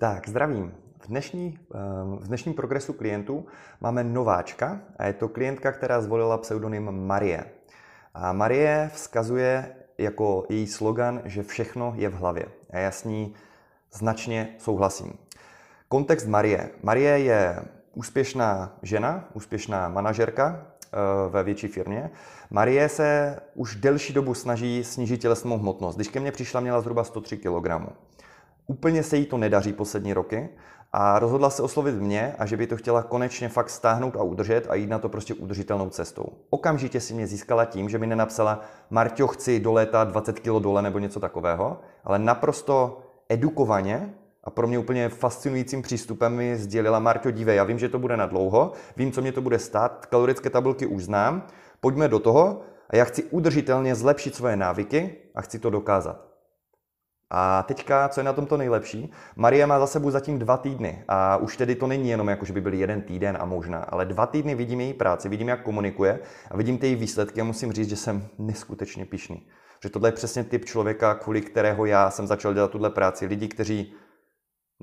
Tak, zdravím. V, dnešní, eh, v dnešním progresu klientů máme nováčka a je to klientka, která zvolila pseudonym Marie. A Marie vzkazuje jako její slogan, že všechno je v hlavě. A já s ní značně souhlasím. Kontext Marie. Marie je úspěšná žena, úspěšná manažerka eh, ve větší firmě. Marie se už delší dobu snaží snížit tělesnou hmotnost. Když ke mně přišla, měla zhruba 103 kg. Úplně se jí to nedaří poslední roky a rozhodla se oslovit mě a že by to chtěla konečně fakt stáhnout a udržet a jít na to prostě udržitelnou cestou. Okamžitě si mě získala tím, že mi nenapsala Marťo, chci do léta 20 kg dole nebo něco takového, ale naprosto edukovaně a pro mě úplně fascinujícím přístupem mi sdělila Marťo, dívej, já vím, že to bude na dlouho, vím, co mě to bude stát, kalorické tabulky už znám, pojďme do toho a já chci udržitelně zlepšit svoje návyky a chci to dokázat. A teďka, co je na tom to nejlepší, Marie má za sebou zatím dva týdny a už tedy to není jenom jako, že by byl jeden týden a možná, ale dva týdny vidím její práci, vidím, jak komunikuje a vidím ty její výsledky a musím říct, že jsem neskutečně pišný. Že tohle je přesně typ člověka, kvůli kterého já jsem začal dělat tuhle práci. Lidi, kteří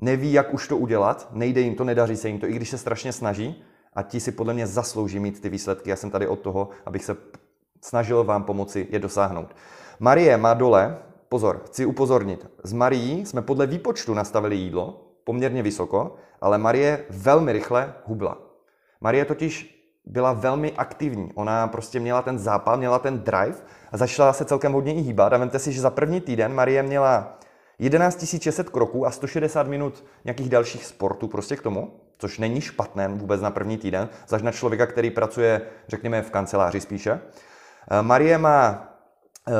neví, jak už to udělat, nejde jim to, nedaří se jim to, i když se strašně snaží a ti si podle mě zaslouží mít ty výsledky. Já jsem tady od toho, abych se snažil vám pomoci je dosáhnout. Marie má dole pozor, chci upozornit, s Marií jsme podle výpočtu nastavili jídlo poměrně vysoko, ale Marie velmi rychle hubla. Marie totiž byla velmi aktivní. Ona prostě měla ten zápal, měla ten drive a začala se celkem hodně i hýbat. A vemte si, že za první týden Marie měla 11 600 kroků a 160 minut nějakých dalších sportů prostě k tomu, což není špatné vůbec na první týden, zaž na člověka, který pracuje, řekněme, v kanceláři spíše. Marie má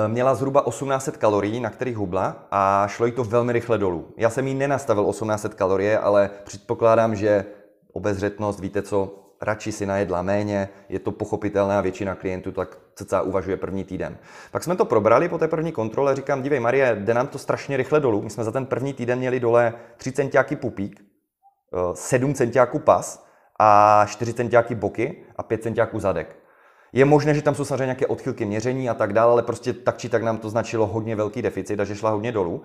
měla zhruba 1800 kalorií, na kterých hubla a šlo jí to velmi rychle dolů. Já jsem jí nenastavil 1800 kalorie, ale předpokládám, že obezřetnost, víte co, radši si najedla méně, je to pochopitelné a většina klientů tak cca uvažuje první týden. Tak jsme to probrali po té první kontrole, říkám, dívej Marie, jde nám to strašně rychle dolů, my jsme za ten první týden měli dole 3 centiáky pupík, 7 eh, centiáků pas a 4 centiáky boky a 5 centiáků zadek. Je možné, že tam jsou samozřejmě nějaké odchylky měření a tak dále, ale prostě tak či tak nám to značilo hodně velký deficit, takže šla hodně dolů.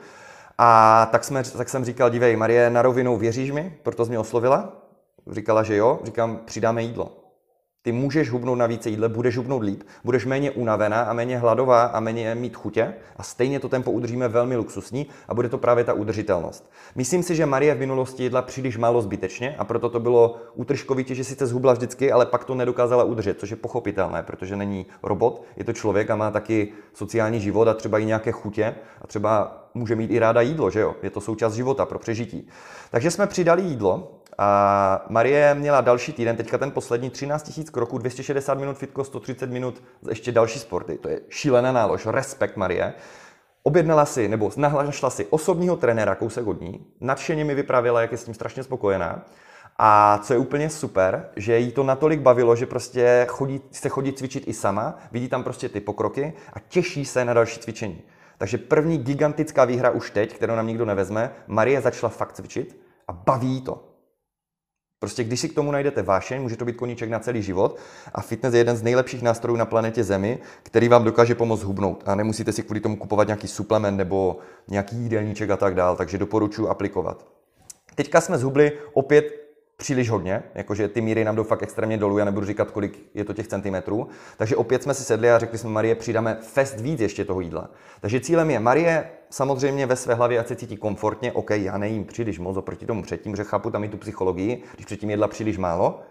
A tak, jsme, tak jsem říkal, dívej, Marie, na rovinu věříš mi? Proto jsi mě oslovila? Říkala, že jo. Říkám, přidáme jídlo. Ty můžeš hubnout na více jídle, budeš hubnout líp, budeš méně unavená a méně hladová a méně mít chutě a stejně to tempo udržíme velmi luxusní a bude to právě ta udržitelnost. Myslím si, že Marie v minulosti jedla příliš málo zbytečně a proto to bylo útržkovitě, že sice zhubla vždycky, ale pak to nedokázala udržet, což je pochopitelné, protože není robot, je to člověk a má taky sociální život a třeba i nějaké chutě a třeba může mít i ráda jídlo, že jo? Je to součást života pro přežití. Takže jsme přidali jídlo a Marie měla další týden, teďka ten poslední, 13 000 kroků, 260 minut fitko, 130 minut ještě další sporty. To je šílená nálož, respekt Marie. Objednala si, nebo našla si osobního trenéra kousek od ní, nadšeně mi vyprávěla, jak je s tím strašně spokojená. A co je úplně super, že jí to natolik bavilo, že prostě chodí, se chodí cvičit i sama, vidí tam prostě ty pokroky a těší se na další cvičení. Takže první gigantická výhra už teď, kterou nám nikdo nevezme, Marie začala fakt cvičit a baví to. Prostě když si k tomu najdete vášeň, může to být koníček na celý život a fitness je jeden z nejlepších nástrojů na planetě Zemi, který vám dokáže pomoct hubnout a nemusíte si kvůli tomu kupovat nějaký suplement nebo nějaký jídelníček a tak dál, takže doporučuji aplikovat. Teďka jsme zhubli opět příliš hodně, jakože ty míry nám jdou fakt extrémně dolů, já nebudu říkat, kolik je to těch centimetrů. Takže opět jsme si sedli a řekli jsme, Marie, přidáme fest víc ještě toho jídla. Takže cílem je, Marie samozřejmě ve své hlavě, ať se cítí komfortně, OK, já nejím příliš moc oproti tomu předtím, že chápu tam i tu psychologii, když předtím jedla příliš málo.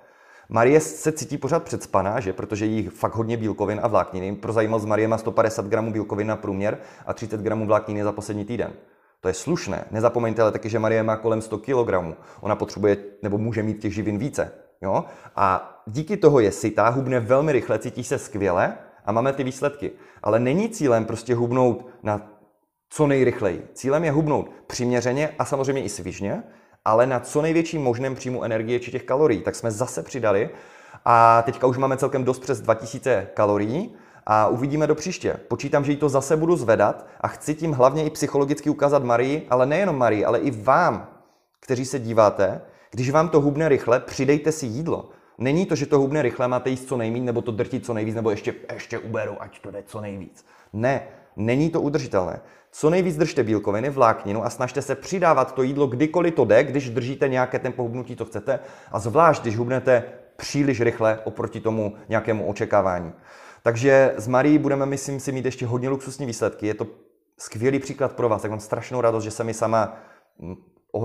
Marie se cítí pořád předspaná, že? protože jí fakt hodně bílkovin a vlákniny. Pro zajímavost, Marie má 150 gramů bílkovin na průměr a 30 gramů vlákniny za poslední týden. To je slušné. Nezapomeňte ale taky, že Marie má kolem 100 kg. Ona potřebuje nebo může mít těch živin více. Jo? A díky toho je sytá, hubne velmi rychle, cítí se skvěle a máme ty výsledky. Ale není cílem prostě hubnout na co nejrychleji. Cílem je hubnout přiměřeně a samozřejmě i svižně, ale na co největším možném příjmu energie či těch kalorií. Tak jsme zase přidali a teďka už máme celkem dost přes 2000 kalorií a uvidíme do příště. Počítám, že jí to zase budu zvedat a chci tím hlavně i psychologicky ukázat Marii, ale nejenom Marii, ale i vám, kteří se díváte, když vám to hubne rychle, přidejte si jídlo. Není to, že to hubne rychle, máte jíst co nejméně, nebo to drtit co nejvíc, nebo ještě, ještě uberu, ať to jde co nejvíc. Ne, Není to udržitelné. Co nejvíc držte bílkoviny, vlákninu a snažte se přidávat to jídlo kdykoliv to jde, když držíte nějaké tempo hubnutí, to chcete, a zvlášť, když hubnete příliš rychle oproti tomu nějakému očekávání. Takže s Marí budeme, myslím si, mít ještě hodně luxusní výsledky. Je to skvělý příklad pro vás. Tak mám strašnou radost, že se mi sama mm,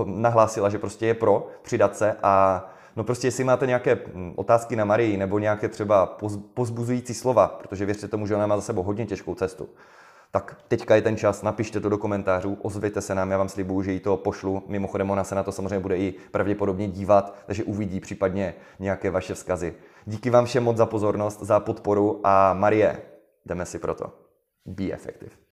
nahlásila, že prostě je pro přidat se a No prostě, jestli máte nějaké mm, otázky na Marii nebo nějaké třeba pozbuzující slova, protože věřte tomu, že ona má za sebou hodně těžkou cestu, tak teďka je ten čas, napište to do komentářů, ozvěte se nám, já vám slibuju, že jí to pošlu. Mimochodem ona se na to samozřejmě bude i pravděpodobně dívat, takže uvidí případně nějaké vaše vzkazy. Díky vám všem moc za pozornost, za podporu a Marie, jdeme si pro to. Be effective.